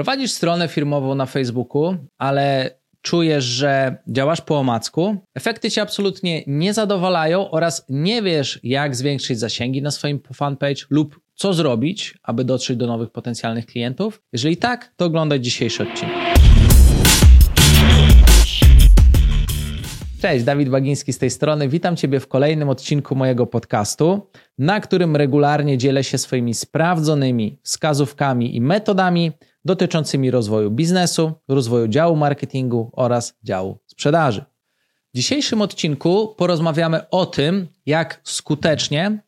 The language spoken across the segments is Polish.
Prowadzisz stronę firmową na Facebooku, ale czujesz, że działasz po omacku, efekty cię absolutnie nie zadowalają oraz nie wiesz, jak zwiększyć zasięgi na swoim fanpage lub co zrobić, aby dotrzeć do nowych potencjalnych klientów? Jeżeli tak, to oglądaj dzisiejszy odcinek. Cześć, Dawid Bagiński z tej strony. Witam Ciebie w kolejnym odcinku mojego podcastu, na którym regularnie dzielę się swoimi sprawdzonymi wskazówkami i metodami dotyczącymi rozwoju biznesu, rozwoju działu marketingu oraz działu sprzedaży. W dzisiejszym odcinku porozmawiamy o tym, jak skutecznie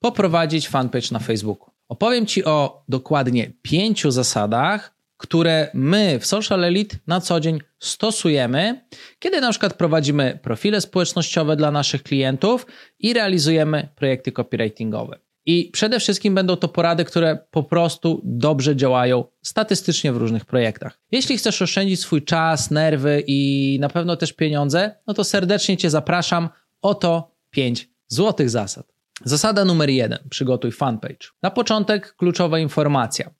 poprowadzić fanpage na Facebooku. Opowiem Ci o dokładnie pięciu zasadach, które my w Social Elite na co dzień stosujemy, kiedy na przykład prowadzimy profile społecznościowe dla naszych klientów i realizujemy projekty copywritingowe. I przede wszystkim będą to porady, które po prostu dobrze działają statystycznie w różnych projektach. Jeśli chcesz oszczędzić swój czas, nerwy i na pewno też pieniądze, no to serdecznie Cię zapraszam. Oto 5 złotych zasad. Zasada numer jeden: przygotuj fanpage. Na początek kluczowa informacja.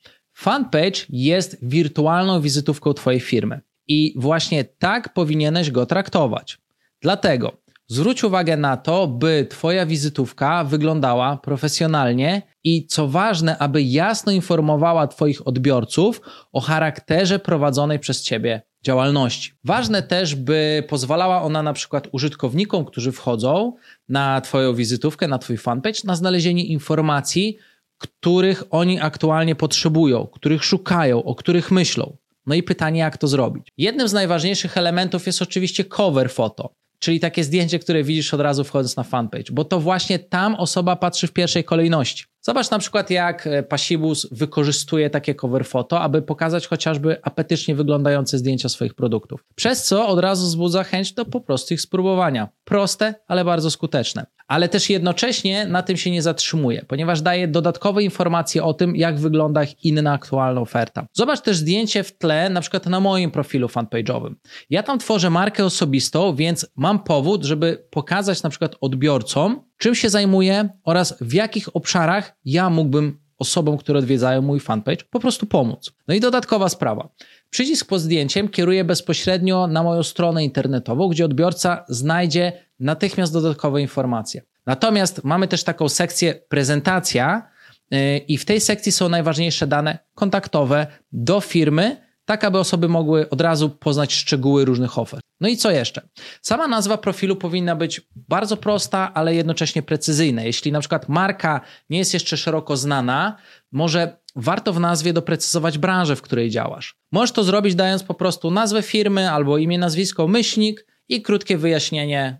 Fanpage jest wirtualną wizytówką Twojej firmy i właśnie tak powinieneś go traktować. Dlatego zwróć uwagę na to, by Twoja wizytówka wyglądała profesjonalnie i co ważne, aby jasno informowała Twoich odbiorców o charakterze prowadzonej przez Ciebie działalności. Ważne też, by pozwalała ona na przykład użytkownikom, którzy wchodzą na Twoją wizytówkę, na Twój fanpage, na znalezienie informacji, których oni aktualnie potrzebują, których szukają, o których myślą. No i pytanie, jak to zrobić? Jednym z najważniejszych elementów jest oczywiście cover foto, czyli takie zdjęcie, które widzisz od razu wchodząc na fanpage, bo to właśnie tam osoba patrzy w pierwszej kolejności. Zobacz na przykład, jak e, Passibus wykorzystuje takie cover foto, aby pokazać chociażby apetycznie wyglądające zdjęcia swoich produktów. Przez co od razu wzbudza chęć do po prostu ich spróbowania. Proste, ale bardzo skuteczne. Ale też jednocześnie na tym się nie zatrzymuje, ponieważ daje dodatkowe informacje o tym, jak wygląda inna aktualna oferta. Zobacz też zdjęcie w tle, na przykład na moim profilu fanpage'owym. Ja tam tworzę markę osobistą, więc mam powód, żeby pokazać na przykład odbiorcom, czym się zajmuję oraz w jakich obszarach ja mógłbym osobom, które odwiedzają mój fanpage, po prostu pomóc. No i dodatkowa sprawa. Przycisk pod zdjęciem kieruje bezpośrednio na moją stronę internetową, gdzie odbiorca znajdzie natychmiast dodatkowe informacje. Natomiast mamy też taką sekcję prezentacja yy, i w tej sekcji są najważniejsze dane kontaktowe do firmy, tak aby osoby mogły od razu poznać szczegóły różnych ofert. No i co jeszcze? Sama nazwa profilu powinna być bardzo prosta, ale jednocześnie precyzyjna. Jeśli na przykład marka nie jest jeszcze szeroko znana, może warto w nazwie doprecyzować branżę, w której działasz. Możesz to zrobić dając po prostu nazwę firmy albo imię, nazwisko, myślnik i krótkie wyjaśnienie,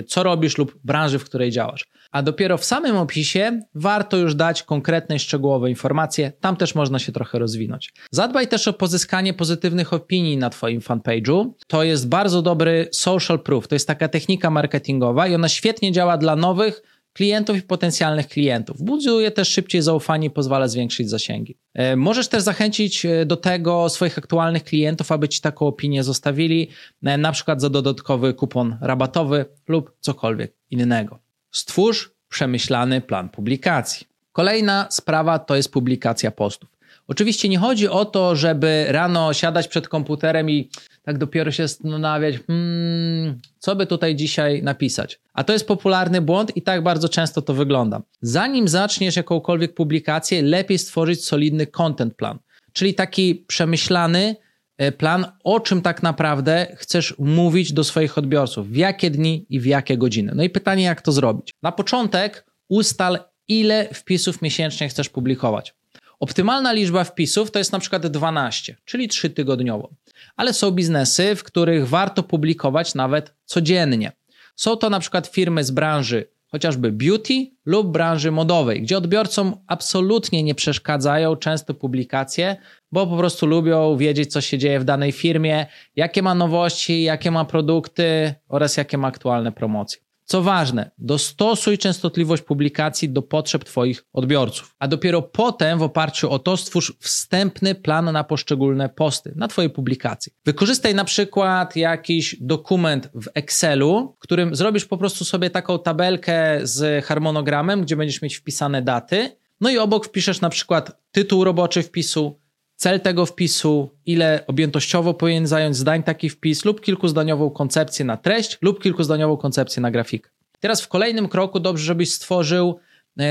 y, co robisz lub branży, w której działasz. A dopiero w samym opisie warto już dać konkretne szczegółowe informacje, tam też można się trochę rozwinąć. Zadbaj też o pozyskanie pozytywnych opinii na Twoim fanpage'u. To jest bardzo dobry social proof, to jest taka technika marketingowa i ona świetnie działa dla nowych klientów i potencjalnych klientów. Buduje też szybciej zaufanie i pozwala zwiększyć zasięgi. E, możesz też zachęcić e, do tego swoich aktualnych klientów, aby ci taką opinię zostawili, e, na przykład za dodatkowy kupon rabatowy lub cokolwiek innego. Stwórz przemyślany plan publikacji. Kolejna sprawa to jest publikacja postów. Oczywiście nie chodzi o to, żeby rano siadać przed komputerem i tak dopiero się zastanawiać, hmm, co by tutaj dzisiaj napisać. A to jest popularny błąd i tak bardzo często to wygląda. Zanim zaczniesz jakąkolwiek publikację, lepiej stworzyć solidny content plan, czyli taki przemyślany e, plan, o czym tak naprawdę chcesz mówić do swoich odbiorców, w jakie dni i w jakie godziny. No i pytanie, jak to zrobić? Na początek ustal, ile wpisów miesięcznie chcesz publikować. Optymalna liczba wpisów to jest na przykład 12, czyli 3 tygodniowo. Ale są biznesy, w których warto publikować nawet codziennie. Są to na przykład firmy z branży chociażby beauty lub branży modowej, gdzie odbiorcom absolutnie nie przeszkadzają często publikacje, bo po prostu lubią wiedzieć, co się dzieje w danej firmie, jakie ma nowości, jakie ma produkty oraz jakie ma aktualne promocje. Co ważne, dostosuj częstotliwość publikacji do potrzeb Twoich odbiorców, a dopiero potem w oparciu o to stwórz wstępny plan na poszczególne posty, na Twoje publikacje. Wykorzystaj na przykład jakiś dokument w Excelu, w którym zrobisz po prostu sobie taką tabelkę z harmonogramem, gdzie będziesz mieć wpisane daty, no i obok wpiszesz na przykład tytuł roboczy wpisu, cel tego wpisu, ile objętościowo powinien zająć zdań taki wpis, lub kilkuzdaniową koncepcję na treść, lub kilkuzdaniową koncepcję na grafikę. Teraz w kolejnym kroku dobrze, żebyś stworzył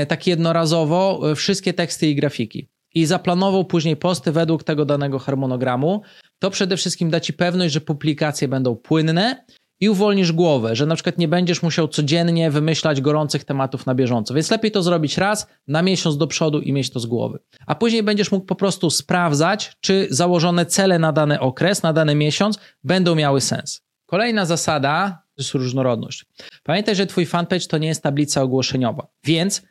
tak jednorazowo e, wszystkie teksty i grafiki i zaplanował później posty według tego danego harmonogramu. To przede wszystkim da Ci pewność, że publikacje będą płynne i uwolnisz głowę, że na przykład nie będziesz musiał codziennie wymyślać gorących tematów na bieżąco. Więc lepiej to zrobić raz na miesiąc do przodu i mieć to z głowy. A później będziesz mógł po prostu sprawdzać, czy założone cele na dany okres, na dany miesiąc będą miały sens. Kolejna zasada to jest różnorodność. Pamiętaj, że Twój fanpage to nie jest tablica ogłoszeniowa, więc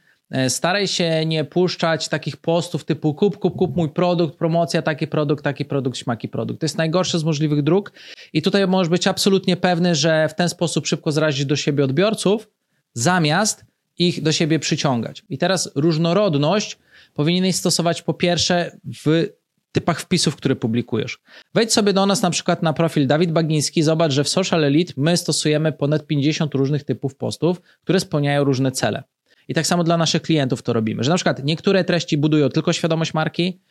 staraj się nie puszczać takich postów typu kup, kup, kup mój produkt, promocja, taki produkt, taki produkt, śmaki produkt. To jest najgorszy z możliwych dróg i tutaj możesz być absolutnie pewny, że w ten sposób szybko zrazisz do siebie odbiorców, zamiast ich do siebie przyciągać. I teraz różnorodność powinieneś stosować po pierwsze w typach wpisów, które publikujesz. Wejdź sobie do nas na przykład na profil Dawid Bagiński, zobacz, że w Social Elite my stosujemy ponad 50 różnych typów postów, które spełniają różne cele. I tak samo dla naszych klientów to robimy, że na przykład niektóre treści budują tylko świadomość marki,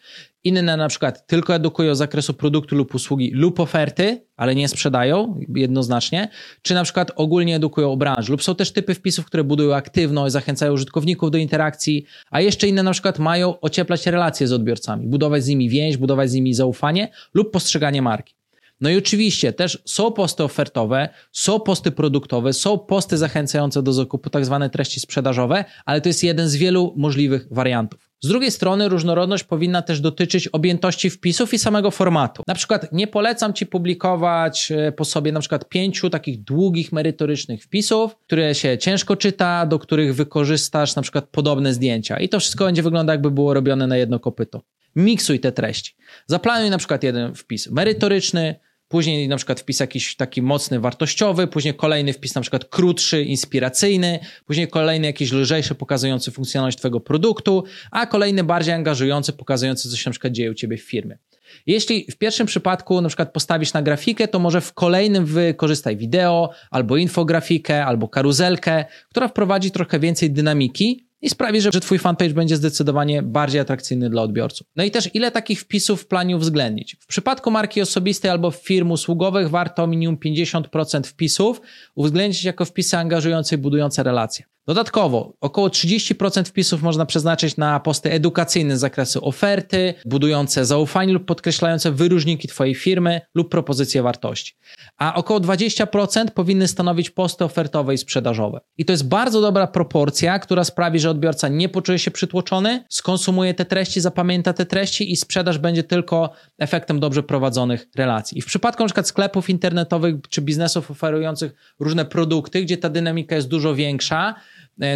inne na przykład tylko edukują z zakresu produktu lub usługi lub oferty, ale nie sprzedają jednoznacznie, czy na przykład ogólnie edukują o branży, lub są też typy wpisów, które budują aktywność, zachęcają użytkowników do interakcji, a jeszcze inne na przykład mają ocieplać relacje z odbiorcami, budować z nimi więź, budować z nimi zaufanie lub postrzeganie marki. No i oczywiście też są posty ofertowe, są posty produktowe, są posty zachęcające do zakupu, tak zwane treści sprzedażowe, ale to jest jeden z wielu możliwych wariantów. Z drugiej strony różnorodność powinna też dotyczyć objętości wpisów i samego formatu. Na przykład nie polecam Ci publikować e, po sobie na przykład pięciu takich długich, merytorycznych wpisów, które się ciężko czyta, do których wykorzystasz na przykład podobne zdjęcia i to wszystko będzie wyglądać jakby było robione na jedno kopyto. Miksuj te treści. Zaplanuj na przykład jeden wpis merytoryczny, później na przykład wpis jakiś taki mocny, wartościowy, później kolejny wpis na przykład krótszy, inspiracyjny, później kolejny jakiś lżejszy, pokazujący funkcjonalność twojego produktu, a kolejny bardziej angażujący, pokazujący, co się na przykład dzieje u ciebie w firmie. Jeśli w pierwszym przypadku na przykład postawisz na grafikę, to może w kolejnym wykorzystaj wideo, albo infografikę, albo karuzelkę, która wprowadzi trochę więcej dynamiki, i sprawi, że, że Twój fanpage będzie zdecydowanie bardziej atrakcyjny dla odbiorców. No i też ile takich wpisów w planie uwzględnić? W przypadku marki osobistej albo firm usługowych warto minimum 50% wpisów uwzględnić jako wpisy angażujące i budujące relacje. Dodatkowo około 30% wpisów można przeznaczyć na posty edukacyjne z zakresu oferty, budujące zaufanie lub podkreślające wyróżniki Twojej firmy lub propozycje wartości. A około 20% powinny stanowić posty ofertowe i sprzedażowe. I to jest bardzo dobra proporcja, która sprawi, że odbiorca nie poczuje się przytłoczony, skonsumuje te treści, zapamięta te treści i sprzedaż będzie tylko efektem dobrze prowadzonych relacji. I w przypadku np. sklepów internetowych czy biznesów oferujących różne produkty, gdzie ta dynamika jest dużo większa,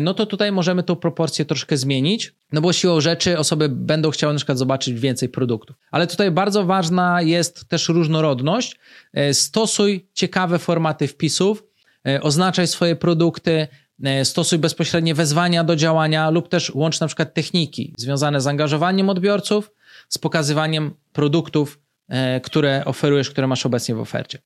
no to tutaj możemy tą proporcję troszkę zmienić, no bo siłą rzeczy osoby będą chciały na przykład zobaczyć więcej produktów. Ale tutaj bardzo ważna jest też różnorodność. E, stosuj ciekawe formaty wpisów, e, oznaczaj swoje produkty, stosuj bezpośrednie wezwania do działania lub też łącz na przykład techniki związane z angażowaniem odbiorców, z pokazywaniem produktów, które oferujesz, które masz obecnie w ofercie.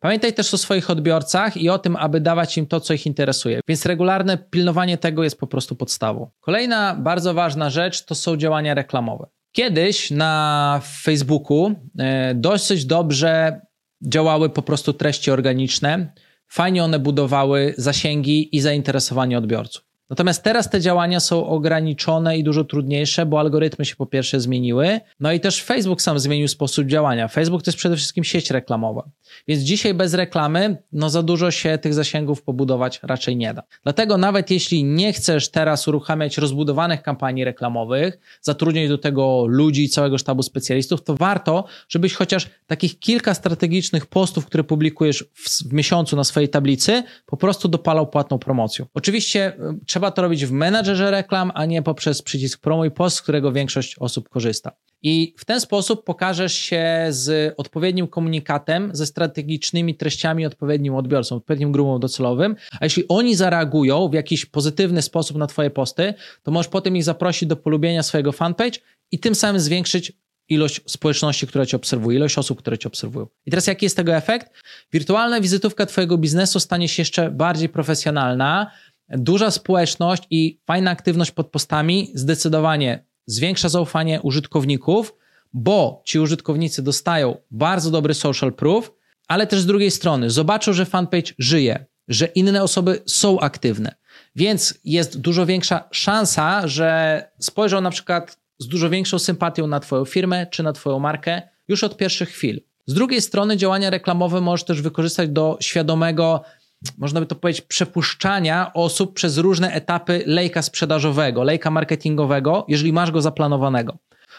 Pamiętaj też o swoich odbiorcach i o tym, aby dawać im to, co ich interesuje. Więc regularne pilnowanie tego jest po prostu podstawą. Kolejna bardzo ważna rzecz to są działania reklamowe. Kiedyś na Facebooku e, dosyć dobrze działały po prostu treści organiczne. Fajnie one budowały zasięgi i zainteresowanie odbiorców. Natomiast teraz te działania są ograniczone i dużo trudniejsze, bo algorytmy się po pierwsze zmieniły, no i też Facebook sam zmienił sposób działania. Facebook to jest przede wszystkim sieć reklamowa. Więc dzisiaj bez reklamy, no za dużo się tych zasięgów pobudować raczej nie da. Dlatego nawet jeśli nie chcesz teraz uruchamiać rozbudowanych kampanii reklamowych, zatrudniać do tego ludzi, całego sztabu specjalistów, to warto, żebyś chociaż takich kilka strategicznych postów, które publikujesz w, w miesiącu na swojej tablicy, po prostu dopalał płatną promocją. Oczywiście y, trzeba to robić w menadżerze reklam, a nie poprzez przycisk promuj post, z którego większość osób korzysta. I w ten sposób pokażesz się z odpowiednim komunikatem, ze strategicznymi treściami odpowiednim odbiorcom, odpowiednim grupom docelowym, a jeśli oni zareagują w jakiś pozytywny sposób na Twoje posty, to możesz potem ich zaprosić do polubienia swojego fanpage i tym samym zwiększyć ilość społeczności, która Cię obserwuje, ilość osób, które Cię obserwują. I teraz jaki jest tego efekt? Wirtualna wizytówka Twojego biznesu stanie się jeszcze bardziej profesjonalna, duża społeczność i fajna aktywność pod postami zdecydowanie zwiększa zaufanie użytkowników, bo ci użytkownicy dostają bardzo dobry social proof, ale też z drugiej strony zobaczą, że fanpage żyje, że inne osoby są aktywne. Więc jest dużo większa szansa, że spojrzą na przykład z dużo większą sympatią na Twoją firmę czy na Twoją markę już od pierwszych chwil. Z drugiej strony, działania reklamowe możesz też wykorzystać do świadomego, można by to powiedzieć, przepuszczania osób przez różne etapy lejka sprzedażowego, lejka marketingowego, jeżeli masz go zaplanowanego.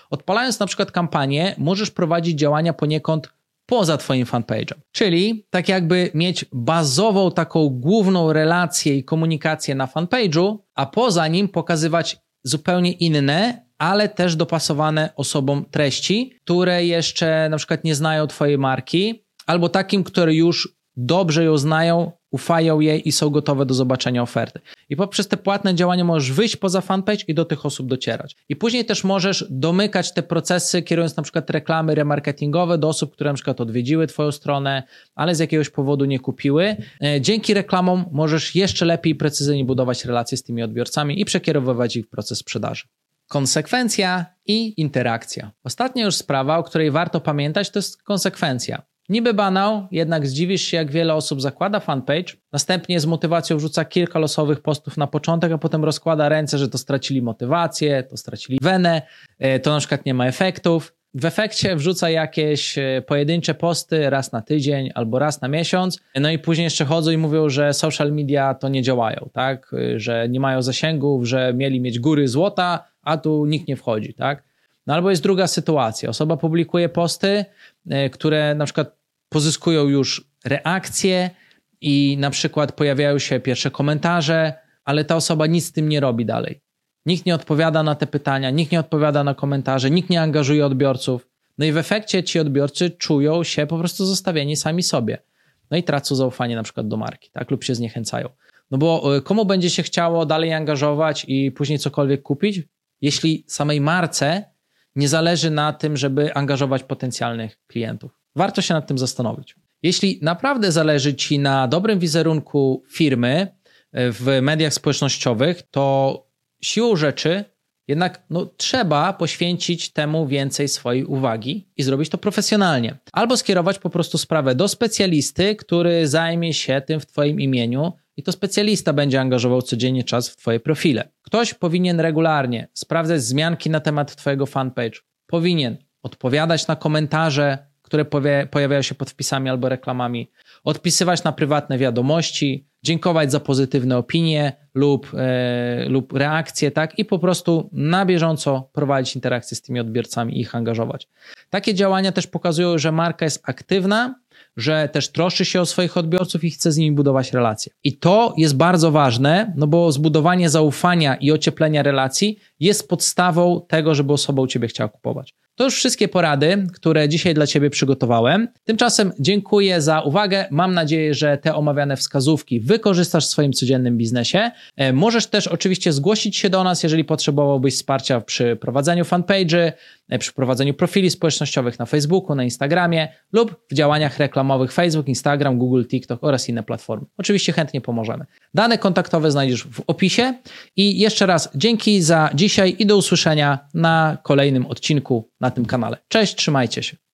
Odpalając na przykład kampanię, możesz prowadzić działania poniekąd poza Twoim fanpage'em. Czyli tak jakby mieć bazową taką główną relację i komunikację na fanpage'u, a poza nim pokazywać zupełnie inne, ale też dopasowane osobom treści, które jeszcze na przykład nie znają Twojej marki, albo takim, które już dobrze ją znają, ufają jej i są gotowe do zobaczenia oferty. I poprzez te płatne działania możesz wyjść poza fanpage i do tych osób docierać. I później też możesz domykać te procesy, kierując na przykład reklamy remarketingowe do osób, które na przykład odwiedziły Twoją stronę, ale z jakiegoś powodu nie kupiły. E, dzięki reklamom możesz jeszcze lepiej i precyzyjnie budować relacje z tymi odbiorcami i przekierowywać ich w proces sprzedaży. Konsekwencja i interakcja. Ostatnia już sprawa, o której warto pamiętać, to jest konsekwencja. Niby banał, jednak zdziwisz się, jak wiele osób zakłada fanpage, następnie z motywacją wrzuca kilka losowych postów na początek, a potem rozkłada ręce, że to stracili motywację, to stracili wenę, e, to na przykład nie ma efektów. W efekcie wrzuca jakieś e, pojedyncze posty raz na tydzień albo raz na miesiąc, no i później jeszcze chodzą i mówią, że social media to nie działają, tak? E, że nie mają zasięgów, że mieli mieć góry złota, a tu nikt nie wchodzi, tak? No albo jest druga sytuacja. Osoba publikuje posty, e, które na przykład pozyskują już reakcje i na przykład pojawiają się pierwsze komentarze, ale ta osoba nic z tym nie robi dalej. Nikt nie odpowiada na te pytania, nikt nie odpowiada na komentarze, nikt nie angażuje odbiorców. No i w efekcie ci odbiorcy czują się po prostu zostawieni sami sobie. No i tracą zaufanie na przykład do marki, tak? Lub się zniechęcają. No bo e, komu będzie się chciało dalej angażować i później cokolwiek kupić, jeśli samej marce nie zależy na tym, żeby angażować potencjalnych klientów. Warto się nad tym zastanowić. Jeśli naprawdę zależy Ci na dobrym wizerunku firmy e, w mediach społecznościowych, to siłą rzeczy jednak no, trzeba poświęcić temu więcej swojej uwagi i zrobić to profesjonalnie. Albo skierować po prostu sprawę do specjalisty, który zajmie się tym w Twoim imieniu i to specjalista będzie angażował codziennie czas w Twoje profile. Ktoś powinien regularnie sprawdzać zmianki na temat Twojego fanpage. Powinien odpowiadać na komentarze, które pojawiają się pod wpisami albo reklamami, odpisywać na prywatne wiadomości, dziękować za pozytywne opinie lub, e, lub reakcje, tak? I po prostu na bieżąco prowadzić interakcje z tymi odbiorcami i ich angażować. Takie działania też pokazują, że marka jest aktywna, że też troszczy się o swoich odbiorców i chce z nimi budować relacje. I to jest bardzo ważne, no bo zbudowanie zaufania i ocieplenia relacji jest podstawą tego, żeby osoba u ciebie chciała kupować. To już wszystkie porady, które dzisiaj dla Ciebie przygotowałem. Tymczasem dziękuję za uwagę. Mam nadzieję, że te omawiane wskazówki wykorzystasz w swoim codziennym biznesie. E, możesz też oczywiście zgłosić się do nas, jeżeli potrzebowałbyś wsparcia przy prowadzeniu fanpage'y, przy prowadzeniu profili społecznościowych na Facebooku, na Instagramie lub w działaniach reklamowych Facebook, Instagram, Google, TikTok oraz inne platformy. Oczywiście chętnie pomożemy. Dane kontaktowe znajdziesz w opisie i jeszcze raz dzięki za dzisiaj i do usłyszenia na kolejnym odcinku na tym kanale. Cześć, trzymajcie się.